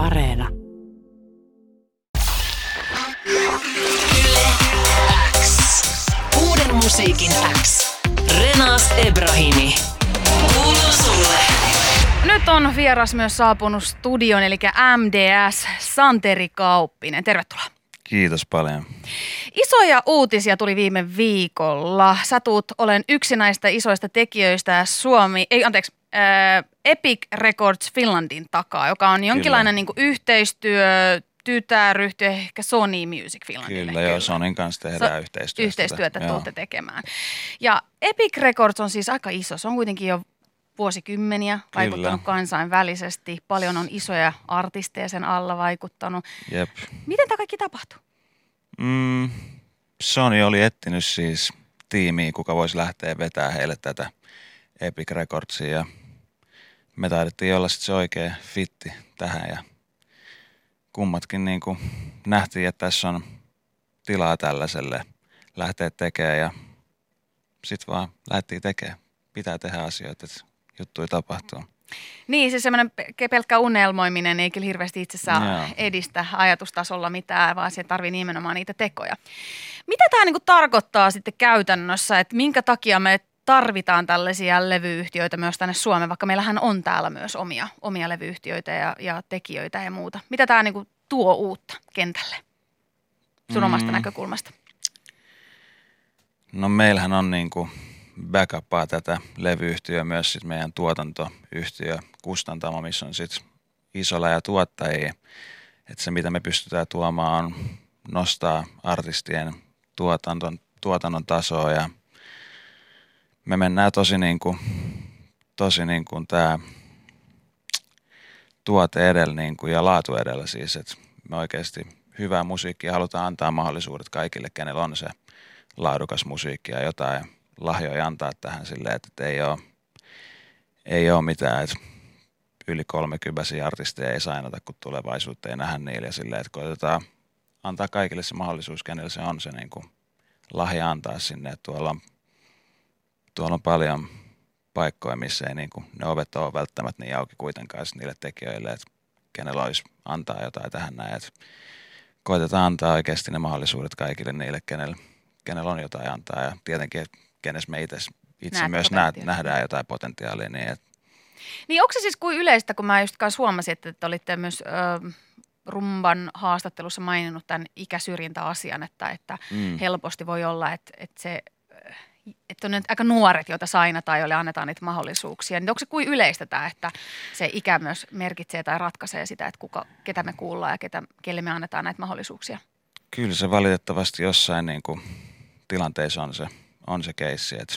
Areena. Uuden musiikin X. Renas Ebrahimi. Kuuluu sulle. Nyt on vieras myös saapunut studion, eli MDS Santeri Kauppinen. Tervetuloa. Kiitos paljon. Isoja uutisia tuli viime viikolla. Sä tuut olen yksi näistä isoista tekijöistä Suomi, ei anteeksi, äh, Epic Records Finlandin takaa, joka on jonkinlainen niin yhteistyö, tytäryhtiö, ehkä Sony Music Finlandille. Kyllä, joo, Sonin kanssa tehdään So- yhteistyötä. Yhteistyötä Joo. tuutte tekemään. Ja Epic Records on siis aika iso. Se on kuitenkin jo vuosikymmeniä vaikuttanut kansainvälisesti. Paljon on isoja artisteja sen alla vaikuttanut. Jep. Miten tämä kaikki tapahtui? Mm, Sony oli etsinyt siis tiimiä, kuka voisi lähteä vetämään heille tätä Epic Recordsia. Ja me taidettiin olla sitten se oikea fitti tähän ja kummatkin niin kuin nähtiin, että tässä on tilaa tällaiselle lähteä tekemään ja sitten vaan lähdettiin tekemään. Pitää tehdä asioita, että juttuja tapahtuu. Niin, se semmoinen pe- pelkkä unelmoiminen ei kyllä hirveästi itse saa Joo. edistä ajatustasolla mitään, vaan se tarvii nimenomaan niitä tekoja. Mitä tämä niinku tarkoittaa sitten käytännössä, että minkä takia me tarvitaan tällaisia levyyhtiöitä myös tänne Suomeen, vaikka meillähän on täällä myös omia, omia levyyhtiöitä ja, ja tekijöitä ja muuta. Mitä tämä niinku tuo uutta kentälle sun omasta Mm. näkökulmasta? No meillähän on niin kuin backupaa tätä levyyhtiöä myös sit meidän tuotantoyhtiö Kustantamo, missä on sit isolla ja tuottajia. Että se mitä me pystytään tuomaan on nostaa artistien tuotanton, tuotannon tasoa ja me mennään tosi niin kuin, tosi niin kuin tää tuote edellä niin kuin ja laatu edellä siis, että me oikeasti hyvää musiikkia halutaan antaa mahdollisuudet kaikille, kenellä on se laadukas musiikki ja jotain lahjoja antaa tähän silleen, että ei ole, ei ole mitään, että yli 30 artisteja ei sainata, kun tulevaisuutta ei nähdä niillä ja silleen, että koitetaan antaa kaikille se mahdollisuus, kenellä se on se niin kuin lahja antaa sinne, että tuolla on, tuolla on paljon paikkoja, missä ei niin kuin, ne ovet ole välttämättä niin auki kuitenkaan niille tekijöille, että kenellä olisi antaa jotain tähän näin, että koitetaan antaa oikeasti ne mahdollisuudet kaikille niille, kenellä, kenellä on jotain antaa. Ja tietenkin, että kenessä me itse, itse Näette myös näet, nähdään jotain potentiaalia, niin että Niin onko se siis kuin yleistä, kun mä just kanssa huomasin, että te olitte myös ö, Rumban haastattelussa maininnut tämän ikäsyrjintäasian, että, että mm, helposti voi olla, että, että se että on nyt aika nuoret, joita sainataan, joille annetaan niitä mahdollisuuksia. Niin onko se kuin yleistä tämä, että se ikä myös merkitsee tai ratkaisee sitä, että kuka, ketä me kuullaan ja ketä, kelle me annetaan näitä mahdollisuuksia? kyllä se valitettavasti jossain niin kuin, tilanteessa on se, on se keissi, että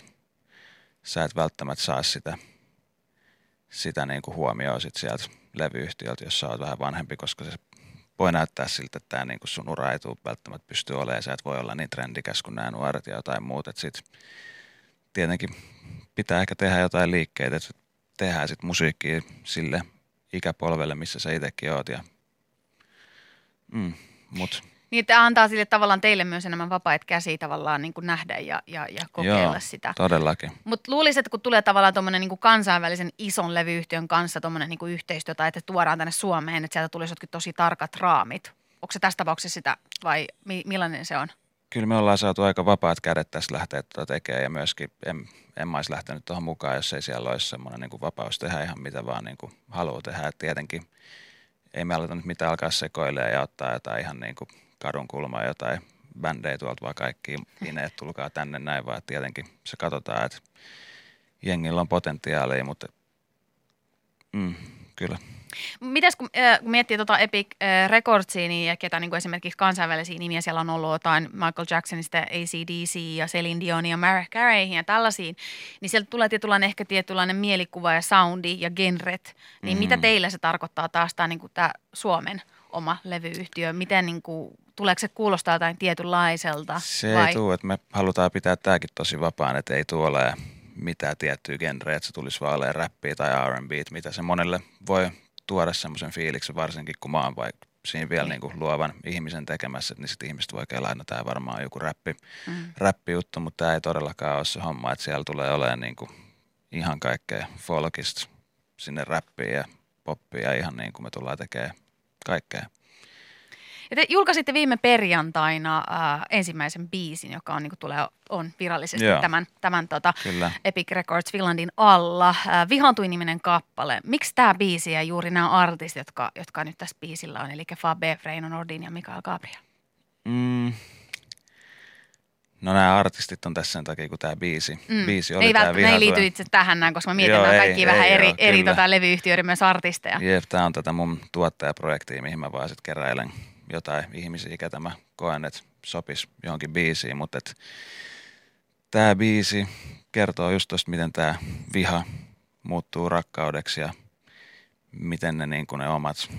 sä et välttämättä saa sitä, sitä niin kuin huomioon sit sieltä levyyhtiöltä, jos sä oot vähän vanhempi, koska se voi näyttää siltä, että tämä niin kuin sun ura ei tule välttämättä pysty olemaan, sä et voi olla niin trendikäs kuin nämä nuoret ja jotain muuta, sit tietenkin pitää ehkä tehdä jotain liikkeitä, että tehdään sitten musiikkia sille ikäpolvelle, missä sä itsekin oot ja mm, mut Niin, että antaa sille tavallaan teille myös enemmän vapaita käsiä tavallaan niin kuin nähdä ja, ja, ja kokeilla Joo, sitä. todellakin. Mutta luulisin, että kun tulee tavallaan tuommoinen niin kansainvälisen ison levyyhtiön kanssa tuommoinen niin yhteistyö tai että tuodaan tänne Suomeen, että sieltä tulisi jotkin tosi tarkat raamit. Onko se tässä tapauksessa sitä vai mi- millainen se on? kyllä me ollaan saatu aika vapaat kädet tässä lähteä tuota tekemään ja myöskin en, en mä olisi lähtenyt tuohon mukaan, jos ei siellä olisi semmoinen niin kuin vapaus tehdä ihan mitä vaan niin kuin haluaa tehdä. Et tietenkin ei me aleta nyt mitään alkaa sekoilemaan ja ottaa jotain ihan niin kuin kadun kulmaa jotain bändejä tuolta vaan kaikki ineet, tulkaa tänne näin, vaan tietenkin se katsotaan, että jengillä on potentiaalia, mutta mm, kyllä. Mitäs kun, äh, kun miettii tuota Epic äh, Recordsia niin, ja ketä niin kuin esimerkiksi kansainvälisiä nimiä siellä on ollut jotain Michael Jacksonista, ACDC ja Celine Dion ja Mariah Careyhin ja tällaisiin, niin sieltä tulee tietynlainen ehkä tietynlainen mielikuva ja soundi ja genret. Niin Mhm. mitä teillä se tarkoittaa taas tämä, niin kuin tämä Suomen oma levyyhtiö? Miten niin kuin, tuleeko se kuulostaa jotain tietynlaiselta? Se vai? ei tule, että me halutaan pitää tämäkin tosi vapaan, että ei tule ole mitään tiettyä genreä, että se tulisi vaan olemaan räppiä tai R&B, mitä se monelle voi tuoda semmoisen fiiliksen, varsinkin kun mä oon vaikka siinä vielä niin kuin luovan ihmisen tekemässä, niin sitten ihmiset voi kelaa, no tämä varmaan on joku räppi, Mm. räppijuttu, mutta tämä ei todellakaan ole se homma, että siellä tulee olemaan niin kuin ihan kaikkea folkista sinne räppiin ja poppia ja ihan niin kuin me tullaan tekemään kaikkea. Ja te julkaisitte viime perjantaina äh, ensimmäisen biisin, joka on, niin tulee, on virallisesti Joo. tämän, tämän tota, Kyllä. Epic Records Finlandin alla. Äh, Vihantui-niminen kappale. Miksi tämä biisi ja juuri nämä artistit, jotka, jotka nyt tässä biisillä on, eli Fabe, Freino Nordin ja Mikael Gabriel? Mm. No nämä artistit on tässä sen takia, kun tämä biisi, mm. biisi oli ei, tämä ne ei liity itse tähän näin, koska mä mietin, Joo, että ei- kaikki ei vähän eri, oo, eri kyllä. tota, levyyhtiöiden myös artisteja. Jep, tämä on tätä mun tuottajaprojektia, mihin mä vaan sit keräilen jotain ihmisiä, ketä mä koen, että sopis johonkin biisiin, mutta et, tämä biisi kertoo just tosta, miten tämä viha muuttuu rakkaudeksi ja miten ne, niin ne omat,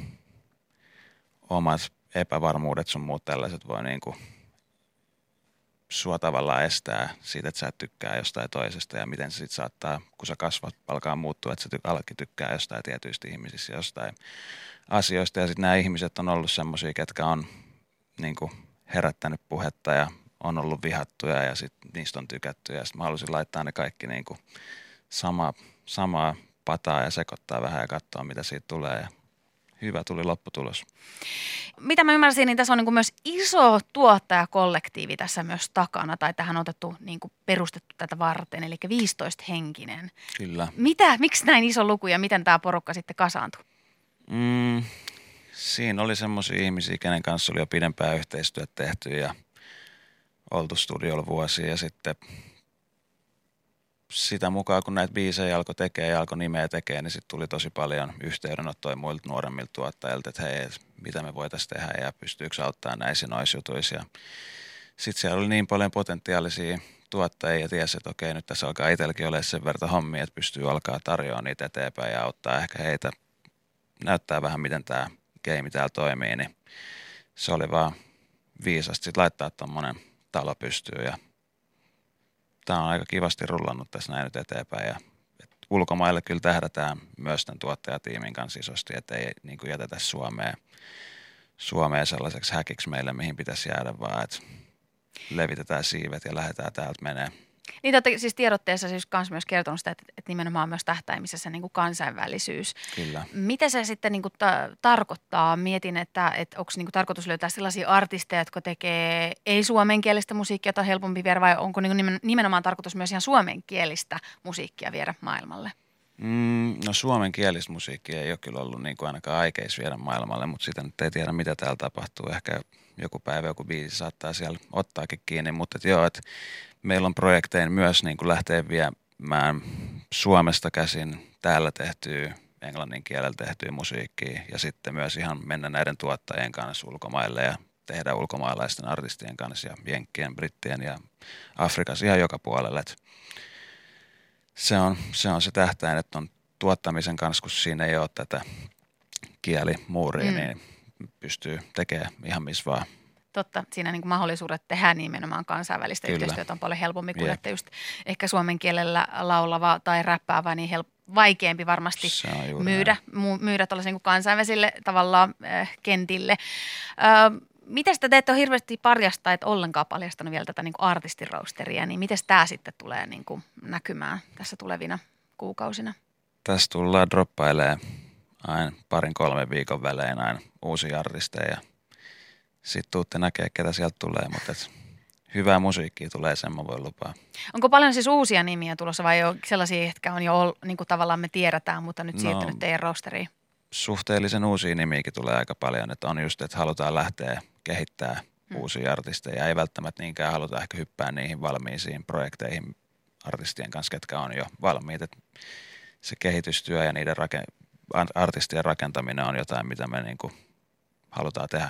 omat epävarmuudet sun muut tällaiset voi niin kuin sua tavallaan estää siitä, että sä et tykkää jostain toisesta ja miten se sitten saattaa, kun sä kasvat, alkaa muuttua, että sä ty- alatkin tykkää jostain tietyistä ihmisistä jostain asioista. Ja sitten nämä ihmiset on ollut semmoisia, ketkä on niin kuin herättänyt puhetta ja on ollut vihattuja ja sitten niistä on tykätty. Ja sitten mä halusin laittaa ne kaikki niin kuin sama, samaa pataa ja sekoittaa vähän ja katsoa, mitä siitä tulee. Ja hyvä tuli lopputulos. Mitä mä ymmärsin, niin tässä on niin kuin myös iso tuottajakollektiivi tässä myös takana, tai tähän on otettu niin kuin perustettu tätä varten, eli 15 henkinen. Kyllä. Mitä, miksi näin iso luku ja miten tämä porukka sitten kasaantui? Mm, siinä oli semmoisia ihmisiä, kenen kanssa oli jo pidempään yhteistyötä tehty ja oltu studiolla vuosia ja sitten sitä mukaan, kun näitä biisejä alkoi tekemään ja alkoi nimeä tekemään, niin sitten tuli tosi paljon yhteydenottoja muilta nuoremmilta tuottajilta, että hei, mitä me voitaisiin tehdä ja pystyykö auttaa näissä noissa jutuissa. Sitten siellä oli niin paljon potentiaalisia tuottajia ja tiesi, että okei, nyt tässä alkaa itselläkin olla sen verran hommia, että pystyy alkaa tarjoamaan niitä eteenpäin ja auttaa ehkä heitä näyttää vähän, miten tämä game täällä toimii, niin se oli vaan viisasti laittaa tuommoinen talo pystyyn ja tämä on aika kivasti rullannut tässä näin nyt eteenpäin ja et ulkomaille kyllä tähdätään myös tämän tuottajatiimin kanssa isosti, että ei niin kuin jätetä Suomeen, Suomeen sellaiseksi häkiksi meille, mihin pitäisi jäädä, vaan että levitetään siivet ja lähdetään täältä menee. Niin te olette siis tiedotteessa siis kans myös kertonut sitä, että, että nimenomaan myös tähtäimissä se niin kuin kansainvälisyys. Kyllä. Mitä se sitten niin kuin ta- tarkoittaa? Mietin, että, että onko niin kuin tarkoitus löytää sellaisia artisteja, jotka tekee ei-suomenkielistä musiikkia, jota on helpompi viedä, vai onko niin kuin nimenomaan tarkoitus myös ihan suomenkielistä musiikkia viedä maailmalle? Mm, no suomenkielistä musiikkia ei ole kyllä ollut niin kuin ainakaan aikeis viedä maailmalle, mutta sitä nyt ei tiedä, mitä täällä tapahtuu. Ehkä joku päivä joku biisi saattaa siellä ottaakin kiinni, mutta et joo, et meillä on projektein myös niin kuin lähteä viemään Suomesta käsin täällä tehtyä englannin kielellä tehtyä musiikkia ja sitten myös ihan mennä näiden tuottajien kanssa ulkomaille ja tehdä ulkomaalaisten artistien kanssa ja jenkkien, brittien ja Afrikassa ihan joka puolella. Et se on, se on se tähtäin, että on tuottamisen kanssa, kun siinä ei ole tätä kielimuuria, mm. niin pystyy tekemään ihan missä vaan. Totta, siinä niin kuin mahdollisuudet tehdä nimenomaan kansainvälistä Kyllä. yhteistyötä on paljon helpompi kuin Jep. että just ehkä suomen kielellä laulava tai räppäävä, niin help- vaikeampi varmasti myydä, näin. myydä tällaisen niin kuin kansainvälisille tavallaan äh, kentille. Ö, miten sitä te ette ole hirveästi paljasta, että ollenkaan paljastanut vielä tätä niin kuin artistiroosteria, niin miten tämä sitten tulee niin kuin näkymään tässä tulevina kuukausina? Tässä tullaan droppailemaan aina parin kolmen viikon välein aina uusia artisteja. Sitten tuutte näkee, ketä sieltä tulee, mutta et hyvää musiikkia tulee, sen mä voin lupaa. Onko paljon siis uusia nimiä tulossa vai jo sellaisia, jotka on jo niin kuin tavallaan me tiedetään, mutta nyt No. siirtynyt teidän roosteriin? Suhteellisen uusia nimiäkin tulee aika paljon, että on just, että halutaan lähteä kehittää Hmm. uusia artisteja. Ei välttämättä niinkään haluta ehkä hyppää niihin valmiisiin projekteihin artistien kanssa, ketkä on jo valmiit. Et se kehitystyö ja niiden rake- artistien rakentaminen on jotain, mitä me niinku halutaan tehdä.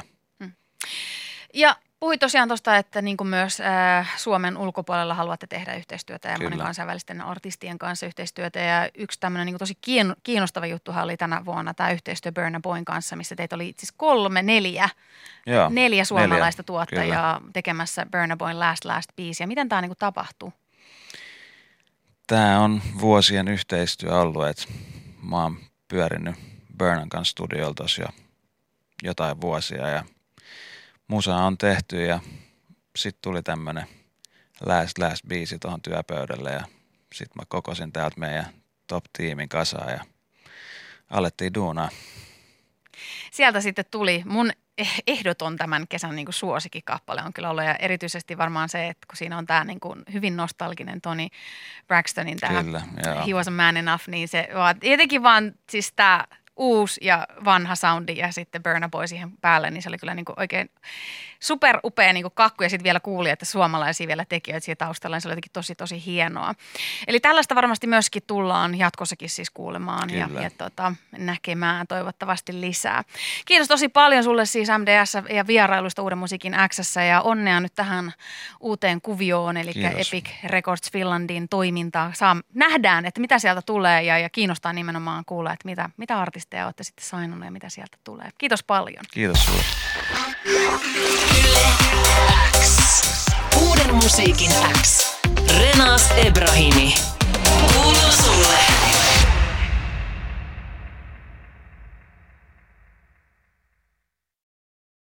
Ja puhuit tosiaan tuosta, että niin kuin myös äh, Suomen ulkopuolella haluatte tehdä yhteistyötä ja Kyllä. monen kansainvälisten artistien kanssa yhteistyötä. Ja yksi tämmöinen niin tosi kien- kiinnostava juttuhan oli tänä vuonna tämä yhteistyö Burna Boyn kanssa, missä teitä oli siis kolme, neljä, Joo, neljä suomalaista neljä, tuottajaa tekemässä Burna Boyn Last Last biisiä. Miten tämä niin kuin tapahtuu? Tämä on vuosien yhteistyö ollut, että mä oon pyörinyt Burnan kanssa studiolta jo jotain vuosia ja musa on tehty ja sitten tuli tämmönen last last biisi tuohon työpöydälle ja sitten mä kokosin täältä meidän top-tiimin kasaan ja alettiin duunaa. sieltä sitten tuli mun eh- ehdoton tämän kesän niin kuin suosikkikappale on kyllä ollut ja erityisesti varmaan se, että kun siinä on tämä niin kuin hyvin nostalginen Tony Braxtonin tämä Kyllä, joo. He Was a Man Enough, niin se vaan, jotenkin vaan siis tämä uusi ja vanha soundi ja sitten Burna Boy siihen päälle, niin se oli kyllä niin kuin oikein super upea niin kuin kakku ja sitten vielä kuuli, että suomalaisia vielä tekijöitä siellä taustalla, niin se oli jotenkin tosi tosi hienoa. Eli tällaista varmasti myöskin tullaan jatkossakin siis kuulemaan ja, Kyllä. ja tota, näkemään toivottavasti lisää. Kiitos tosi paljon sulle siis MDS ja vierailusta Uuden musiikin Xssä ja onnea nyt tähän uuteen kuvioon, eli Kiitos. Epic Records Finlandin toimintaa. Saa, nähdään, että mitä sieltä tulee ja, ja kiinnostaa nimenomaan kuulla, että mitä, mitä artisteja olette sitten sainunut ja mitä sieltä tulee. Kiitos paljon. Kiitos sulle. Uuden musiikin X. Renas Ebrahimi. Kuuluu sulle.